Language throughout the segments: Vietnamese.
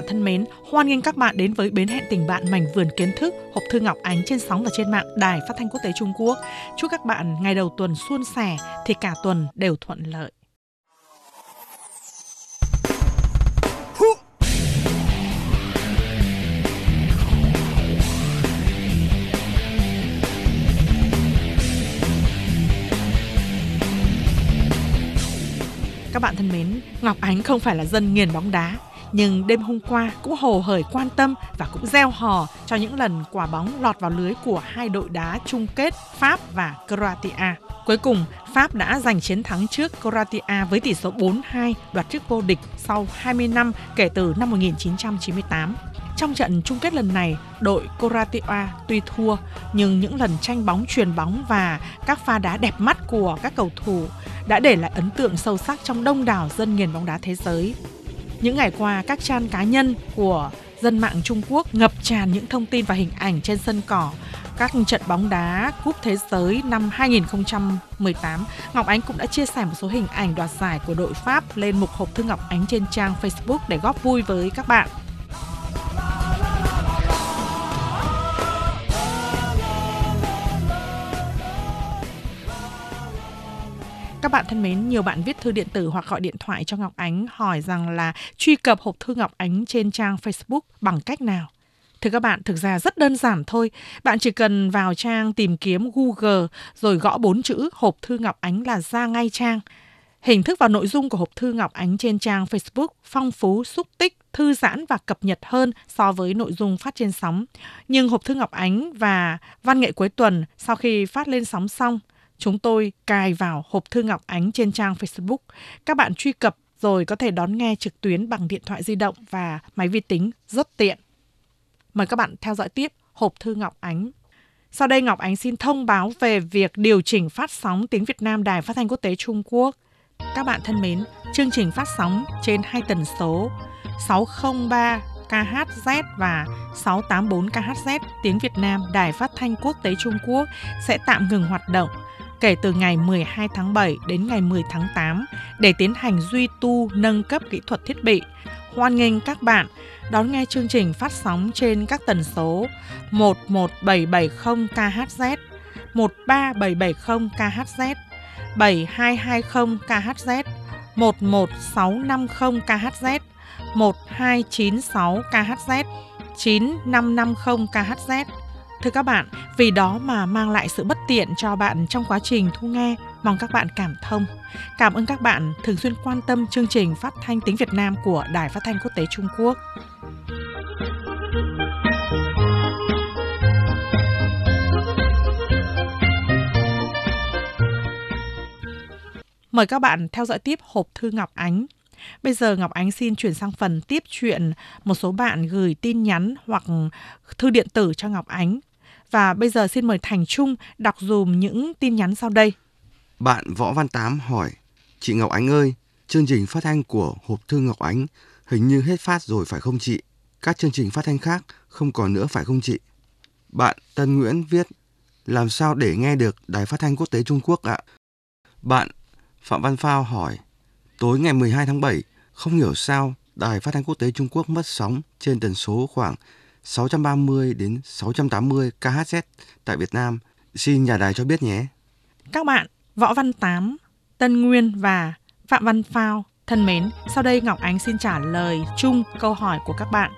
Giả thân mến, hoan nghênh các bạn đến với bến hẹn tình bạn mảnh vườn kiến thức hộp thư Ngọc Ánh trên sóng và trên mạng Đài Phát thanh Quốc tế Trung Quốc. Chúc các bạn ngày đầu tuần suôn sẻ thì cả tuần đều thuận lợi. Các bạn thân mến, Ngọc Ánh không phải là dân nghiền bóng đá, nhưng đêm hôm qua cũng hồ hởi quan tâm và cũng gieo hò cho những lần quả bóng lọt vào lưới của hai đội đá chung kết Pháp và Croatia. Cuối cùng, Pháp đã giành chiến thắng trước Croatia với tỷ số 4-2 đoạt chức vô địch sau 20 năm kể từ năm 1998. Trong trận chung kết lần này, đội Croatia tuy thua nhưng những lần tranh bóng truyền bóng và các pha đá đẹp mắt của các cầu thủ đã để lại ấn tượng sâu sắc trong đông đảo dân nghiền bóng đá thế giới. Những ngày qua, các trang cá nhân của dân mạng Trung Quốc ngập tràn những thông tin và hình ảnh trên sân cỏ các trận bóng đá Cúp Thế giới năm 2018, Ngọc Ánh cũng đã chia sẻ một số hình ảnh đoạt giải của đội Pháp lên mục hộp thư Ngọc Ánh trên trang Facebook để góp vui với các bạn. Các bạn thân mến, nhiều bạn viết thư điện tử hoặc gọi điện thoại cho Ngọc Ánh hỏi rằng là truy cập hộp thư Ngọc Ánh trên trang Facebook bằng cách nào? Thưa các bạn, thực ra rất đơn giản thôi. Bạn chỉ cần vào trang tìm kiếm Google rồi gõ bốn chữ hộp thư Ngọc Ánh là ra ngay trang. Hình thức và nội dung của hộp thư Ngọc Ánh trên trang Facebook phong phú, xúc tích, thư giãn và cập nhật hơn so với nội dung phát trên sóng. Nhưng hộp thư Ngọc Ánh và văn nghệ cuối tuần sau khi phát lên sóng xong, chúng tôi cài vào hộp thư Ngọc Ánh trên trang Facebook. Các bạn truy cập rồi có thể đón nghe trực tuyến bằng điện thoại di động và máy vi tính rất tiện. Mời các bạn theo dõi tiếp hộp thư Ngọc Ánh. Sau đây Ngọc Ánh xin thông báo về việc điều chỉnh phát sóng tiếng Việt Nam Đài Phát thanh Quốc tế Trung Quốc. Các bạn thân mến, chương trình phát sóng trên hai tần số 603 KHZ và 684 KHZ tiếng Việt Nam Đài Phát thanh Quốc tế Trung Quốc sẽ tạm ngừng hoạt động kể từ ngày 12 tháng 7 đến ngày 10 tháng 8 để tiến hành duy tu nâng cấp kỹ thuật thiết bị. Hoan nghênh các bạn đón nghe chương trình phát sóng trên các tần số 11770 KHZ, 13770 KHZ, 7220 KHZ, 11650 KHZ, 1296 KHZ, 9550 KHZ, Thưa các bạn, vì đó mà mang lại sự bất tiện cho bạn trong quá trình thu nghe, mong các bạn cảm thông. Cảm ơn các bạn thường xuyên quan tâm chương trình phát thanh tiếng Việt Nam của Đài Phát thanh Quốc tế Trung Quốc. Mời các bạn theo dõi tiếp hộp thư Ngọc Ánh. Bây giờ Ngọc Ánh xin chuyển sang phần tiếp chuyện một số bạn gửi tin nhắn hoặc thư điện tử cho Ngọc Ánh và bây giờ xin mời Thành Trung đọc dùm những tin nhắn sau đây. Bạn Võ Văn Tám hỏi, Chị Ngọc Ánh ơi, chương trình phát thanh của Hộp Thư Ngọc Ánh hình như hết phát rồi phải không chị? Các chương trình phát thanh khác không còn nữa phải không chị? Bạn Tân Nguyễn viết, làm sao để nghe được Đài Phát thanh Quốc tế Trung Quốc ạ? Bạn Phạm Văn Phao hỏi, tối ngày 12 tháng 7, không hiểu sao Đài Phát thanh Quốc tế Trung Quốc mất sóng trên tần số khoảng 630 đến 680 kHz tại Việt Nam. Xin nhà đài cho biết nhé. Các bạn, Võ Văn Tám, Tân Nguyên và Phạm Văn Phao thân mến, sau đây Ngọc Ánh xin trả lời chung câu hỏi của các bạn.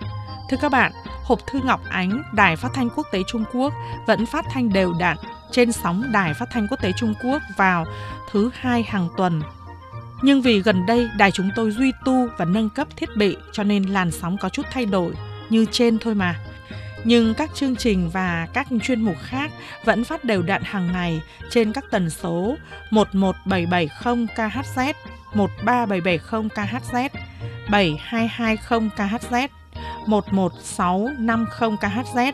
Thưa các bạn, hộp thư Ngọc Ánh, Đài Phát thanh Quốc tế Trung Quốc vẫn phát thanh đều đặn trên sóng Đài Phát thanh Quốc tế Trung Quốc vào thứ hai hàng tuần. Nhưng vì gần đây đài chúng tôi duy tu và nâng cấp thiết bị cho nên làn sóng có chút thay đổi như trên thôi mà. Nhưng các chương trình và các chuyên mục khác vẫn phát đều đặn hàng ngày trên các tần số 11770 KHz, 13770 KHZ, 7220 KHZ, 11650 KHZ,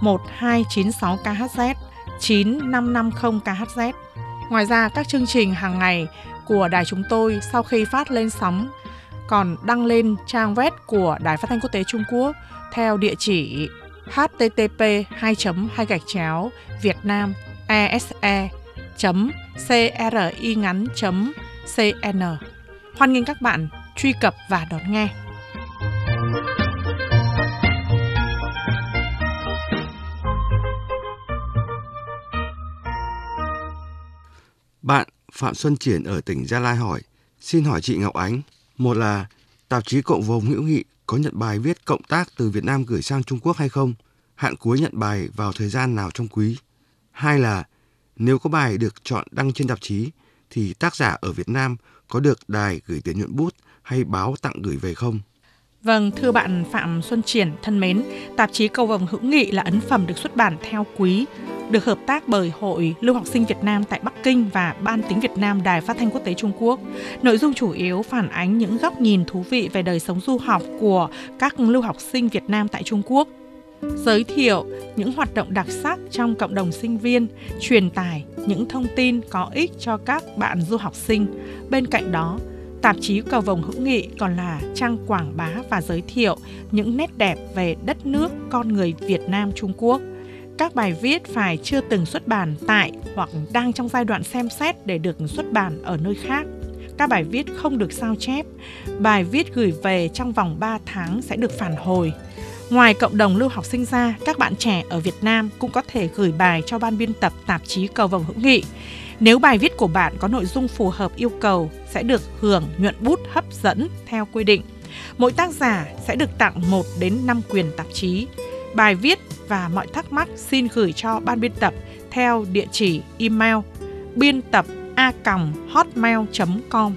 1296 KHZ, 9550 KHZ. Ngoài ra, các chương trình hàng ngày của đài chúng tôi sau khi phát lên sóng còn đăng lên trang web của Đài Phát thanh Quốc tế Trung Quốc theo địa chỉ http 2 2 gạch chéo Việt Nam ese cri ngắn cn Hoan nghênh các bạn truy cập và đón nghe. Bạn Phạm Xuân Triển ở tỉnh Gia Lai hỏi, xin hỏi chị Ngọc Ánh, một là tạp chí Cộng Vồng Hữu Nghị có nhận bài viết cộng tác từ Việt Nam gửi sang Trung Quốc hay không? Hạn cuối nhận bài vào thời gian nào trong quý? Hai là nếu có bài được chọn đăng trên tạp chí thì tác giả ở Việt Nam có được đài gửi tiền nhuận bút hay báo tặng gửi về không? Vâng, thưa bạn Phạm Xuân Triển thân mến, tạp chí Cầu Vồng Hữu Nghị là ấn phẩm được xuất bản theo quý, được hợp tác bởi Hội Lưu học sinh Việt Nam tại Bắc Kinh và Ban tiếng Việt Nam Đài Phát thanh Quốc tế Trung Quốc. Nội dung chủ yếu phản ánh những góc nhìn thú vị về đời sống du học của các lưu học sinh Việt Nam tại Trung Quốc giới thiệu những hoạt động đặc sắc trong cộng đồng sinh viên, truyền tải những thông tin có ích cho các bạn du học sinh. Bên cạnh đó, tạp chí Cầu Vồng Hữu Nghị còn là trang quảng bá và giới thiệu những nét đẹp về đất nước, con người Việt Nam Trung Quốc. Các bài viết phải chưa từng xuất bản tại hoặc đang trong giai đoạn xem xét để được xuất bản ở nơi khác. Các bài viết không được sao chép. Bài viết gửi về trong vòng 3 tháng sẽ được phản hồi. Ngoài cộng đồng lưu học sinh ra, các bạn trẻ ở Việt Nam cũng có thể gửi bài cho ban biên tập tạp chí Cầu Vồng Hữu Nghị. Nếu bài viết của bạn có nội dung phù hợp yêu cầu sẽ được hưởng nhuận bút hấp dẫn theo quy định. Mỗi tác giả sẽ được tặng 1 đến 5 quyền tạp chí. Bài viết và mọi thắc mắc xin gửi cho ban biên tập theo địa chỉ email biên tập a hotmail.com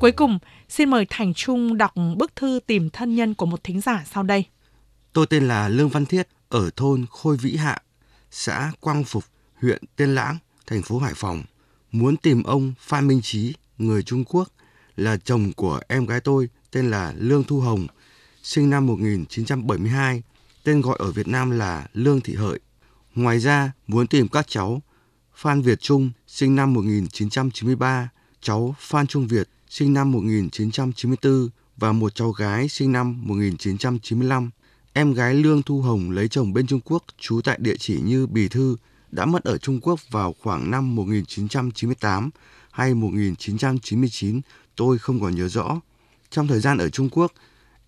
Cuối cùng, xin mời Thành Trung đọc bức thư tìm thân nhân của một thính giả sau đây. Tôi tên là Lương Văn Thiết, ở thôn Khôi Vĩ Hạ, xã Quang Phục, huyện Tiên Lãng, thành phố Hải Phòng. Muốn tìm ông Phan Minh Trí, người Trung Quốc, là chồng của em gái tôi tên là Lương Thu Hồng, sinh năm 1972, tên gọi ở Việt Nam là Lương Thị Hợi. Ngoài ra, muốn tìm các cháu Phan Việt Trung, sinh năm 1993, cháu Phan Trung Việt, sinh năm 1994 và một cháu gái sinh năm 1995. Em gái Lương Thu Hồng lấy chồng bên Trung Quốc trú tại địa chỉ như Bì Thư đã mất ở Trung Quốc vào khoảng năm 1998 hay 1999, tôi không còn nhớ rõ. Trong thời gian ở Trung Quốc,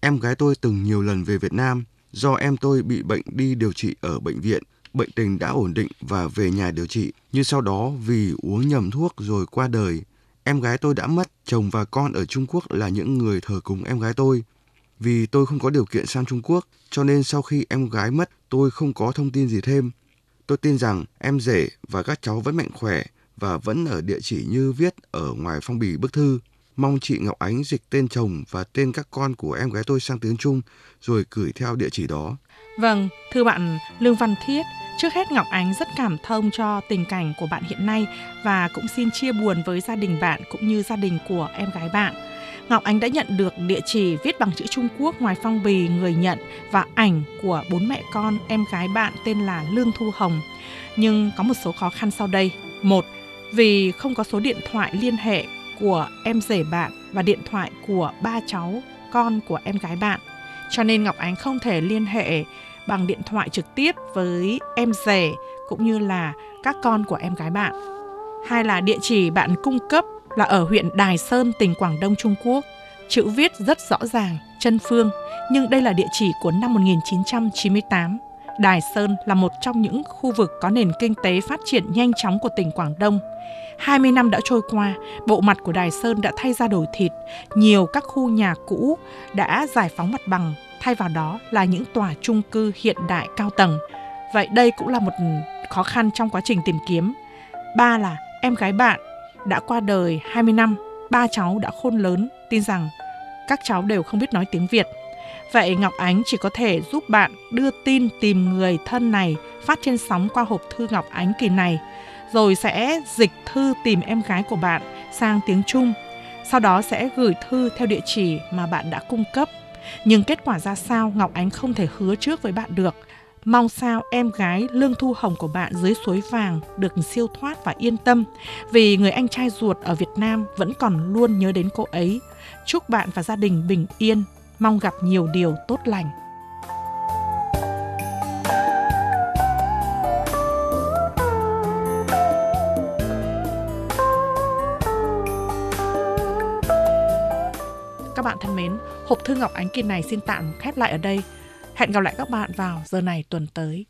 em gái tôi từng nhiều lần về Việt Nam do em tôi bị bệnh đi điều trị ở bệnh viện. Bệnh tình đã ổn định và về nhà điều trị, nhưng sau đó vì uống nhầm thuốc rồi qua đời Em gái tôi đã mất, chồng và con ở Trung Quốc là những người thờ cúng em gái tôi. Vì tôi không có điều kiện sang Trung Quốc, cho nên sau khi em gái mất, tôi không có thông tin gì thêm. Tôi tin rằng em rể và các cháu vẫn mạnh khỏe và vẫn ở địa chỉ như viết ở ngoài phong bì bức thư. Mong chị Ngọc Ánh dịch tên chồng và tên các con của em gái tôi sang tiếng Trung rồi gửi theo địa chỉ đó. Vâng, thưa bạn Lương Văn Thiết, Trước hết Ngọc Ánh rất cảm thông cho tình cảnh của bạn hiện nay và cũng xin chia buồn với gia đình bạn cũng như gia đình của em gái bạn. Ngọc Ánh đã nhận được địa chỉ viết bằng chữ Trung Quốc ngoài phong bì người nhận và ảnh của bốn mẹ con em gái bạn tên là Lương Thu Hồng. Nhưng có một số khó khăn sau đây. Một, vì không có số điện thoại liên hệ của em rể bạn và điện thoại của ba cháu con của em gái bạn. Cho nên Ngọc Ánh không thể liên hệ bằng điện thoại trực tiếp với em rể cũng như là các con của em gái bạn. Hai là địa chỉ bạn cung cấp là ở huyện Đài Sơn, tỉnh Quảng Đông, Trung Quốc. Chữ viết rất rõ ràng, chân phương, nhưng đây là địa chỉ của năm 1998. Đài Sơn là một trong những khu vực có nền kinh tế phát triển nhanh chóng của tỉnh Quảng Đông. 20 năm đã trôi qua, bộ mặt của Đài Sơn đã thay ra đổi thịt, nhiều các khu nhà cũ đã giải phóng mặt bằng, thay vào đó là những tòa chung cư hiện đại cao tầng. Vậy đây cũng là một khó khăn trong quá trình tìm kiếm. Ba là em gái bạn đã qua đời 20 năm, ba cháu đã khôn lớn, tin rằng các cháu đều không biết nói tiếng Việt. Vậy Ngọc Ánh chỉ có thể giúp bạn đưa tin tìm người thân này phát trên sóng qua hộp thư Ngọc Ánh kỳ này, rồi sẽ dịch thư tìm em gái của bạn sang tiếng Trung. Sau đó sẽ gửi thư theo địa chỉ mà bạn đã cung cấp nhưng kết quả ra sao Ngọc Ánh không thể hứa trước với bạn được. Mong sao em gái Lương Thu Hồng của bạn dưới suối vàng được siêu thoát và yên tâm vì người anh trai ruột ở Việt Nam vẫn còn luôn nhớ đến cô ấy. Chúc bạn và gia đình bình yên, mong gặp nhiều điều tốt lành. Các bạn thân mến, hộp thư Ngọc Ánh kỳ này xin tạm khép lại ở đây. Hẹn gặp lại các bạn vào giờ này tuần tới.